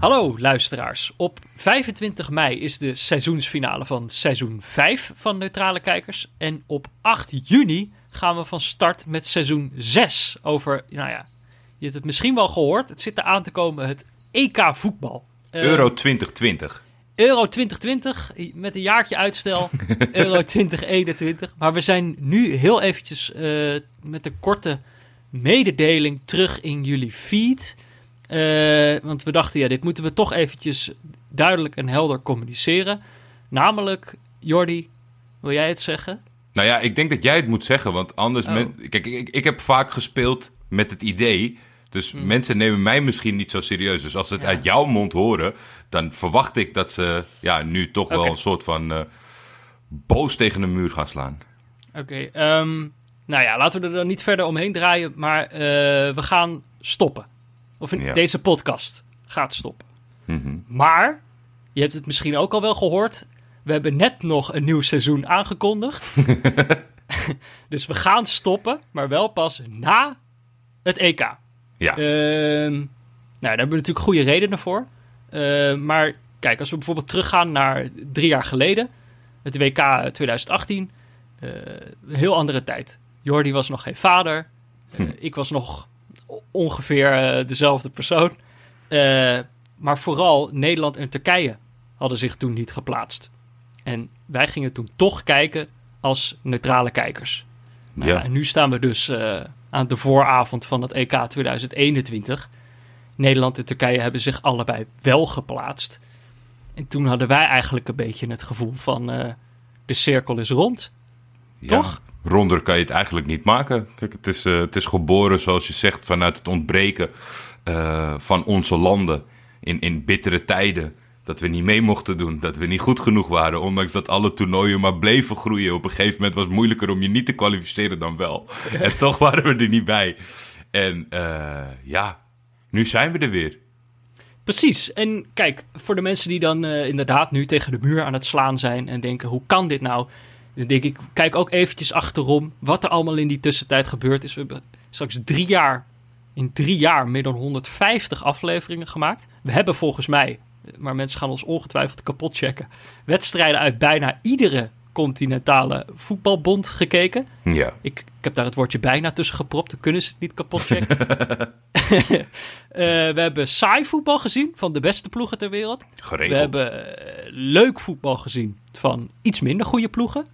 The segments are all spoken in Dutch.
Hallo luisteraars. Op 25 mei is de seizoensfinale van seizoen 5 van Neutrale Kijkers. En op 8 juni gaan we van start met seizoen 6 over, nou ja, je hebt het misschien wel gehoord. Het zit er aan te komen, het EK voetbal. Uh, Euro 2020. Euro 2020 met een jaartje uitstel. Euro 2021. Maar we zijn nu heel eventjes uh, met een korte mededeling terug in jullie feed. Uh, want we dachten, ja, dit moeten we toch eventjes duidelijk en helder communiceren. Namelijk, Jordi, wil jij het zeggen? Nou ja, ik denk dat jij het moet zeggen, want anders... Oh. Kijk, ik, ik heb vaak gespeeld met het idee... Dus Mm. mensen nemen mij misschien niet zo serieus. Dus als ze het uit jouw mond horen, dan verwacht ik dat ze ja, nu toch wel een soort van eh, boos tegen een muur gaan slaan. Oké, ehm, nou ja, laten we er dan niet verder omheen draaien. Maar eh, we gaan stoppen. Of in, Ja. deze podcast gaat stoppen. Mhm. Maar, je hebt het misschien ook al wel gehoord. We hebben net nog een nieuw seizoen aangekondigd. dus we gaan stoppen, maar wel pas na het EK. Ja, Ehm, nou, daar hebben we natuurlijk goede redenen voor. Ehm, maar kijk, als we bijvoorbeeld teruggaan naar drie jaar geleden, het WK 2018, eh, een heel andere tijd. Jordi was nog geen vader. Eh, Ik was nog ongeveer eh, dezelfde persoon. Eh, maar vooral Nederland en Turkije hadden zich toen niet geplaatst. En wij gingen toen toch kijken als neutrale kijkers. Nou, ja. en nu staan we dus eh, aan de vooravond van het EK 2021. Nederland en Turkije hebben zich allebei wel geplaatst. En toen hadden wij eigenlijk een beetje het gevoel van de cirkel is rond. Ja, Toch? Ronder kan je het eigenlijk niet maken. Kijk, het is, eh, het is geboren, zoals je zegt, vanuit het ontbreken eh, van onze landen in, in bittere tijden. Dat we niet mee mochten doen, dat we niet goed genoeg waren. Ondanks dat alle toernooien maar bleven groeien. Op een gegeven moment was het moeilijker om je niet te kwalificeren dan wel. En toch waren we er niet bij. En eh, ja, nu zijn we er weer. Precies. En kijk, voor de mensen die dan inderdaad nu tegen de muur aan het slaan zijn en denken, hoe kan dit nou? Dan denk ik, kijk ook eventjes achterom wat er allemaal in die tussentijd gebeurd is. We hebben straks drie jaar, in drie jaar meer dan 150 afleveringen gemaakt. We hebben volgens mij, maar mensen gaan ons ongetwijfeld kapot checken, wedstrijden uit bijna iedere continentale voetbalbond gekeken. Ja, Ik, ik heb daar het woordje bijna tussen gepropt. Dan kunnen ze het niet kapot checken. Eh, we hebben saai voetbal gezien van de beste ploegen ter wereld. geregeld. We hebben eh, leuk voetbal gezien van iets minder goede ploegen.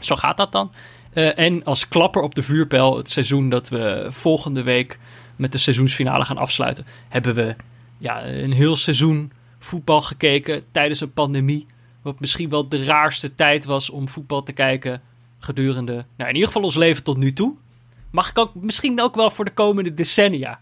Zo gaat dat dan. Eh, en als klapper op de vuurpijl het seizoen dat we volgende week met de seizoensfinale gaan afsluiten, hebben we ja, een heel seizoen voetbal gekeken tijdens een pandemie. Wat misschien wel de raarste tijd was om voetbal te kijken gedurende, nou in ieder geval ons leven tot nu toe. Mag ik ook misschien ook wel voor de komende decennia.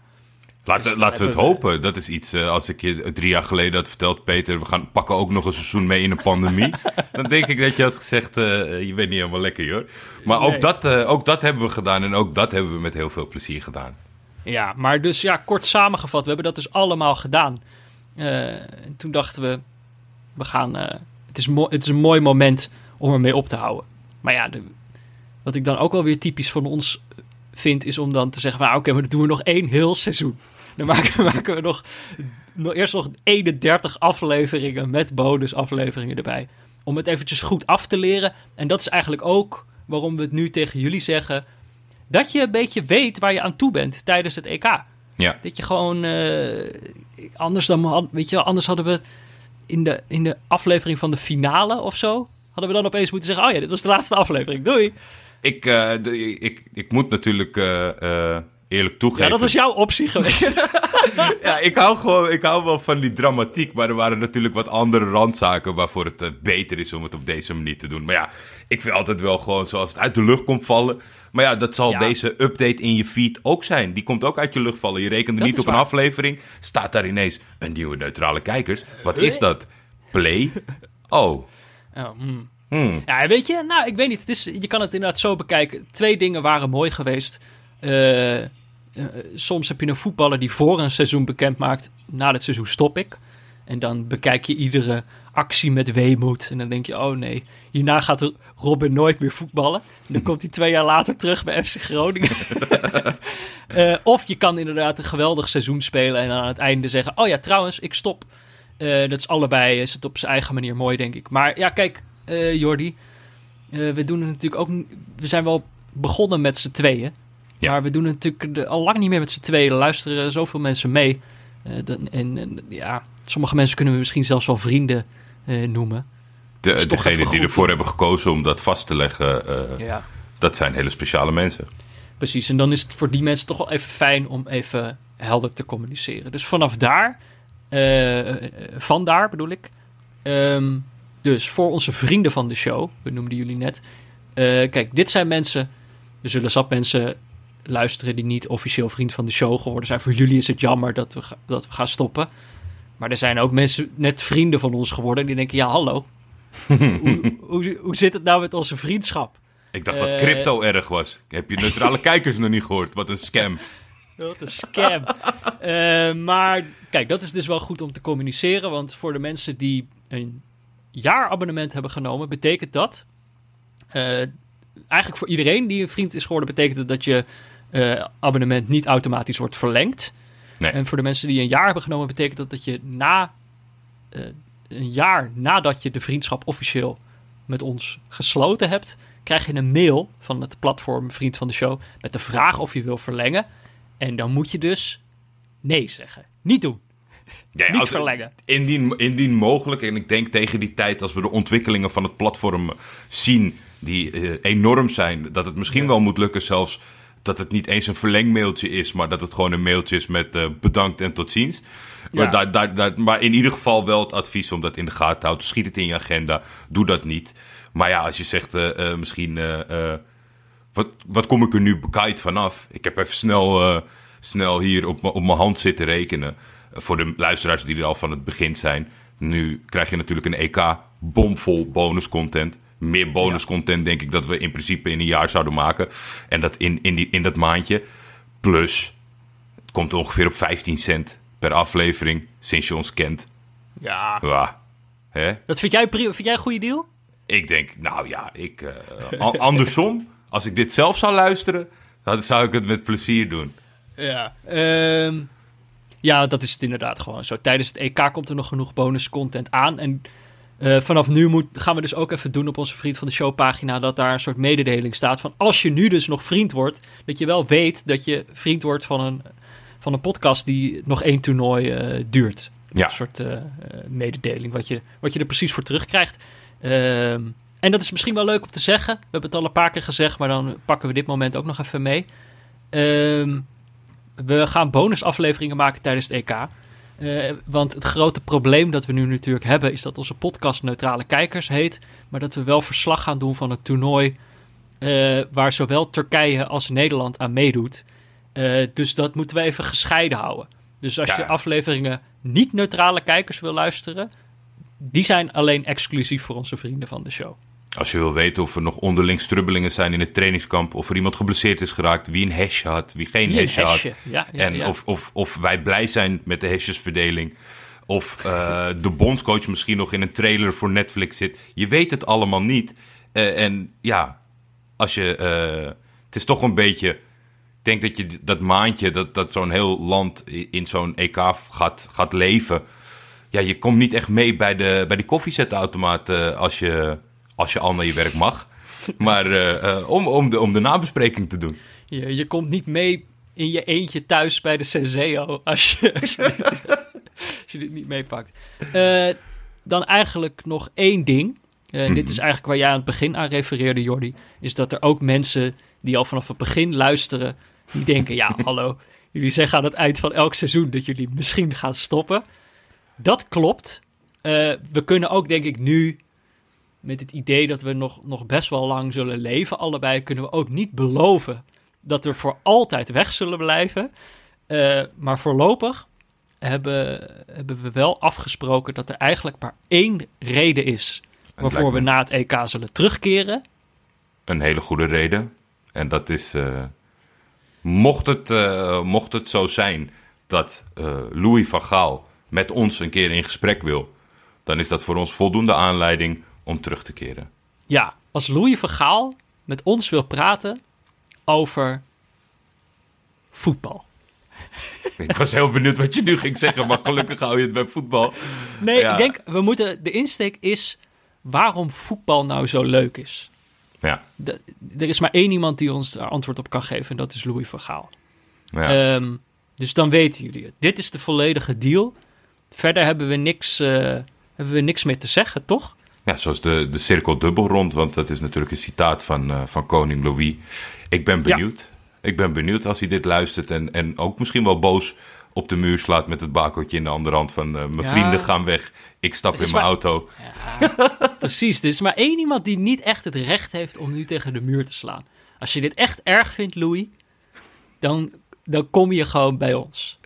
Laten, Dus laten we het we- hopen. Dat is iets, eh, als ik je drie jaar geleden had verteld, Peter, we gaan pakken ook nog een seizoen mee in een pandemie. dan denk ik dat je had gezegd, eh, je bent niet helemaal lekker hoor. Maar Nee. ook, dat, eh, ook dat hebben we gedaan en ook dat hebben we met heel veel plezier gedaan. Ja, maar dus ja, kort samengevat, we hebben dat dus allemaal gedaan. En toen dachten we, we gaan, het, is het is een mooi moment om ermee op te houden. Maar ja, de, wat ik dan ook wel weer typisch van ons vind, is om dan te zeggen, van, nou, oké, maar dan doen we nog één heel seizoen. Dan maken, maken we nog, nog eerst nog 31 afleveringen met bonusafleveringen erbij. Om het eventjes goed af te leren. En dat is eigenlijk ook waarom we het nu tegen jullie zeggen. Dat je een beetje weet waar je aan toe bent tijdens het EK. Ja, Dat je gewoon. eh, anders dan. Weet je, anders hadden we in de, in de aflevering van de finale of zo. Hadden we dan opeens moeten zeggen: Oh ja, dit was de laatste aflevering. Doei. Ik, eh, de- ik, ik moet natuurlijk eh, eh, eerlijk toegeven. Ja, dat was jouw optie geweest. Ja, ik hou, gewoon, ik hou wel van die dramatiek. Maar er waren natuurlijk wat andere randzaken waarvoor het beter is om het op deze manier te doen. Maar ja, ik vind altijd wel gewoon zoals het uit de lucht komt vallen. Maar ja, dat zal Ja. deze update in je feed ook zijn. Die komt ook uit je lucht vallen. Je rekent er Dat niet op een aflevering. Staat daar ineens een nieuwe neutrale kijkers. Wat is dat? Play? Oh. Oh, hmm. Hmm. Ja, weet je, nou, ik weet niet. Het is, je kan het inderdaad zo bekijken. Twee dingen waren mooi geweest. Eh, eh, soms heb je een voetballer die voor een seizoen bekend maakt. Na dit seizoen stop ik. En dan bekijk je iedere actie met weemoed. En dan denk je, oh nee, hierna gaat Robin nooit meer voetballen. En dan komt hij twee jaar later terug bij FC Groningen. Eh, of je kan inderdaad een geweldig seizoen spelen en aan het einde zeggen, oh ja, trouwens, ik stop. Dat is allebei, is het op zijn eigen manier mooi, denk ik. Maar ja, kijk, uh, Jordi, we doen het natuurlijk ook, we zijn wel begonnen met z'n tweeën. Ja. Maar we doen het natuurlijk al lang niet meer met z'n tweeën. Er luisteren zoveel mensen mee. en, en ja, sommige mensen kunnen we misschien zelfs wel vrienden noemen. De, degene die ervoor hebben gekozen om dat vast te leggen, ja. dat zijn hele speciale mensen. Precies, en dan is het voor die mensen toch wel even fijn om even helder te communiceren. Dus vanaf daar, uh, vandaar bedoel ik. Um, dus voor onze vrienden van de show, we noemden jullie net. kijk, dit zijn mensen, er zullen zat mensen luisteren die niet officieel vriend van de show geworden zijn. Voor jullie is het jammer dat we, dat we gaan stoppen. Maar er zijn ook mensen, net vrienden van ons geworden, die denken: ja, hallo. hoe, hoe, hoe, zit het nou met onze vriendschap? Ik dacht dat crypto erg was. Heb je neutrale kijkers nog niet gehoord? Wat een scam. Wat een scam. uh, maar kijk, dat is dus wel goed om te communiceren. Want voor de mensen die een jaarabonnement hebben genomen, betekent dat. Uh, eigenlijk voor iedereen die een vriend is geworden, betekent het dat je uh, abonnement niet automatisch wordt verlengd. Nee. En voor de mensen die een jaar hebben genomen, betekent dat dat je na uh, een jaar nadat je de vriendschap officieel met ons gesloten hebt, krijg je een mail van het platform Vriend van de Show met de vraag of je wil verlengen. En dan moet je dus nee zeggen. Niet doen. Ja, Niet verlengen. Indien, indien mogelijk, en ik denk tegen die tijd als we de ontwikkelingen van het platform zien, die uh, enorm zijn, dat het misschien wel moet lukken zelfs dat het niet eens een verlengmailtje is, maar dat het gewoon een mailtje is met uh, bedankt en tot ziens. Maar, daar, daar, daar, maar in ieder geval wel het advies om dat in de gaten te houden. Schiet het in je agenda. Doe dat niet. Maar ja, als je zegt uh, uh, misschien... wat, wat kom ik er nu bekijkt vanaf? Ik heb even snel, snel hier op, op mijn hand zitten rekenen. Voor de luisteraars die er al van het begin zijn. Nu krijg je natuurlijk een EK bomvol bonuscontent meer bonuscontent, denk ik, dat we in principe in een jaar zouden maken. En dat in, in, die, in dat maandje. Plus, het komt ongeveer op 15 cent per aflevering sinds je ons kent. Ja. ja. Hè? Dat vind jij, vind jij een goede deal? Ik denk, nou ja, ik, uh, andersom. als ik dit zelf zou luisteren, dan zou ik het met plezier doen. Ja, um, ja, dat is het inderdaad gewoon zo. Tijdens het EK komt er nog genoeg bonus content aan. En uh, vanaf nu moet, gaan we dus ook even doen op onze Vriend van de Show pagina dat daar een soort mededeling staat van als je nu dus nog vriend wordt, dat je wel weet dat je vriend wordt van een, van een podcast die nog één toernooi uh, duurt. Ja. Een soort uh, mededeling wat je, wat je er precies voor terugkrijgt. Ehm, en dat is misschien wel leuk om te zeggen. We hebben het al een paar keer gezegd, maar dan pakken we dit moment ook nog even mee. Ehm, we gaan bonusafleveringen maken tijdens het EK. Uh, want het grote probleem dat we nu natuurlijk hebben is dat onze podcast Neutrale Kijkers heet. Maar dat we wel verslag gaan doen van het toernooi uh, waar zowel Turkije als Nederland aan meedoet. Uh, dus dat moeten we even gescheiden houden. Dus als je afleveringen niet neutrale kijkers wil luisteren, die zijn alleen exclusief voor onze vrienden van de show. Als je wil weten of er nog onderling strubbelingen zijn in het trainingskamp, of er iemand geblesseerd is geraakt, wie een hash had, wie geen hash had. Ja, ja, en Of, of, of wij blij zijn met de hashesverdeling. Of uh, de bondscoach misschien nog in een trailer voor Netflix zit. Je weet het allemaal niet. Uh, en ja, als je. Uh, het is toch een beetje. Ik denk dat je dat maandje, dat, dat zo'n heel land in zo'n EK gaat, gaat leven. Ja, je komt niet echt mee bij, de, bij die koffiezetautomaat als je als je al naar je werk mag. Maar uh, uh, om, om, de, om de nabespreking te doen. Je, je komt niet mee in je eentje thuis bij de Senseo als je, als je, dit niet meepakt. Uh, dan eigenlijk nog één ding. Dit is mhm. eigenlijk waar jij aan het begin aan refereerde, Jordi. Is dat er ook mensen die al vanaf het begin luisteren, die denken: ja, hallo, jullie zeggen aan het eind van elk seizoen dat jullie misschien gaan stoppen. Dat klopt. we kunnen ook, denk ik, nu met het idee dat we nog, nog best wel lang zullen leven, allebei, kunnen we ook niet beloven dat we voor altijd weg zullen blijven. Uh, maar voorlopig hebben, hebben we wel afgesproken dat er eigenlijk maar één reden is waarvoor we na het EK zullen terugkeren. Een hele goede reden. En dat is, uh, mocht, het, uh, mocht het zo zijn dat Louis van Gaal met ons een keer in gesprek wil dan is dat voor ons voldoende aanleiding om terug te keren. Ja, als Louis Vergaal met ons wil praten over voetbal. Ik was heel benieuwd wat je nu ging zeggen, maar gelukkig hou je het bij voetbal. Nee, Ja. ik denk, we moeten, de insteek is waarom voetbal nou zo leuk is. Ja, De- er is maar één iemand die ons daar antwoord op kan geven en dat is Louis Vergaal. ja. Ehm, dus dan weten jullie het. Dit is de volledige deal. Verder hebben we niks, eh, hebben we niks meer te zeggen, toch? Ja zoals de, de cirkel dubbel rond, want dat is natuurlijk een citaat van, eh, van koning Louis. Ik ben benieuwd. Ik ben benieuwd als hij dit luistert en, en ook misschien wel boos op de muur slaat met het bakeltje in de andere hand van eh, mijn Ja. vrienden gaan weg, ik stap in mijn maar- auto. Precies, er is maar één iemand die niet echt het recht heeft om nu tegen de muur te slaan. Als je dit echt erg vindt, Louis, dan, dan kom je gewoon bij ons.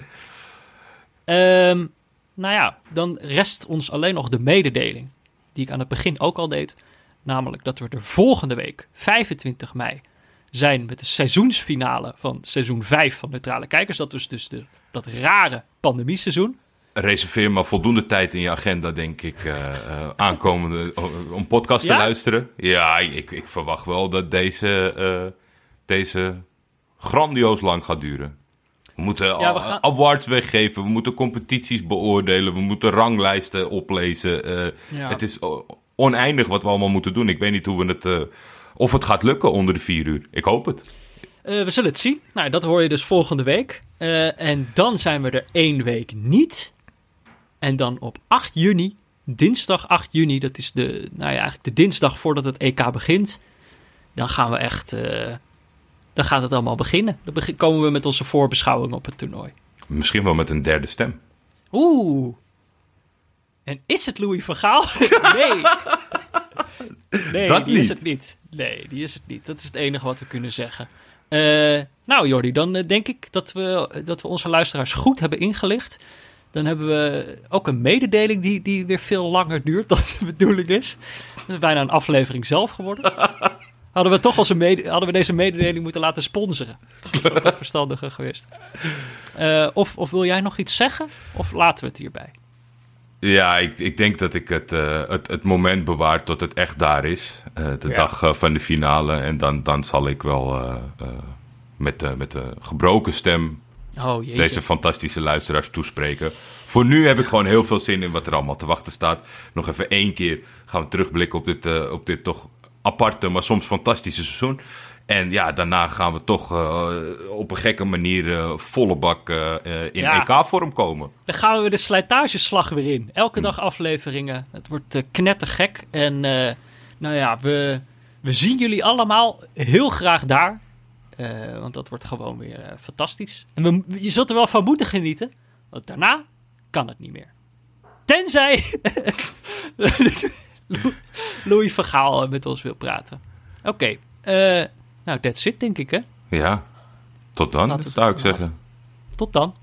Ehm, nou ja, dan rest ons alleen nog de mededeling, die ik aan het begin ook al deed. Namelijk dat we er volgende week, 25 mei, zijn met de seizoensfinale van seizoen 5 van Neutrale Kijkers. Dat is dus de, dat rare pandemieseizoen. Reserveer maar voldoende tijd in je agenda, denk ik, eh, eh, aankomende o- om podcast Ja? te luisteren. Ja, ik, ik verwacht wel dat deze, eh, deze grandioos lang gaat duren. We moeten Ja, we a- gaan- awards weggeven, we moeten competities beoordelen, we moeten ranglijsten oplezen. eh, Ja. Het is oneindig wat we allemaal moeten doen. Ik weet niet hoe we het, eh, of het gaat lukken onder de vier uur. Ik hoop het. Eh, we zullen het zien. Nou, dat hoor je dus volgende week. En dan zijn we er één week niet. En dan op 8 juni, dinsdag 8 juni, dat is de, nou ja, eigenlijk de dinsdag voordat het EK begint. Dan gaan we echt, dan gaat het allemaal beginnen. Dan komen we met onze voorbeschouwing op het toernooi. Misschien wel met een derde stem. Oeh. En is het Louis van Gaal? nee. Nee, Dat die is niet. het niet. Nee, die is het niet. Dat is het enige wat we kunnen zeggen. Eh, nou, Jordi, dan eh, denk ik dat we, dat we onze luisteraars goed hebben ingelicht. Dan hebben we ook een mededeling die, die weer veel langer duurt dan de bedoeling is. Dat is bijna een aflevering zelf geworden. Hadden we toch onze mede, hadden we deze mededeling moeten laten sponsoren. Dat was toch verstandiger geweest. Eh, of, of wil jij nog iets zeggen? Of laten we het hierbij? Ja, ik, ik denk dat ik het, eh, het, het moment bewaar tot het echt daar is. Eh, de Ja. dag van de finale. En dan, dan zal ik wel met, de met de gebroken stem Oh deze fantastische luisteraars toespreken. Voor nu heb ik gewoon heel veel zin in wat er allemaal te wachten staat. Nog even één keer gaan we terugblikken op dit, op dit toch aparte, maar soms fantastische seizoen. En ja, daarna gaan we toch eh, op een gekke manier eh, volle bak eh, in Ja. EK-vorm komen. Dan gaan we de slijtageslag weer in. Elke dag afleveringen. Het wordt knettergek. En nou ja, we, we zien jullie allemaal heel graag daar. Want dat wordt gewoon weer fantastisch. En we, je zult er wel van moeten genieten. Want daarna kan het niet meer. Tenzij Louis van Gaal met ons wil praten. Oké. eh, nou, that's it denk ik hè. Ja, tot dan, het zou ik zeggen. Tot dan.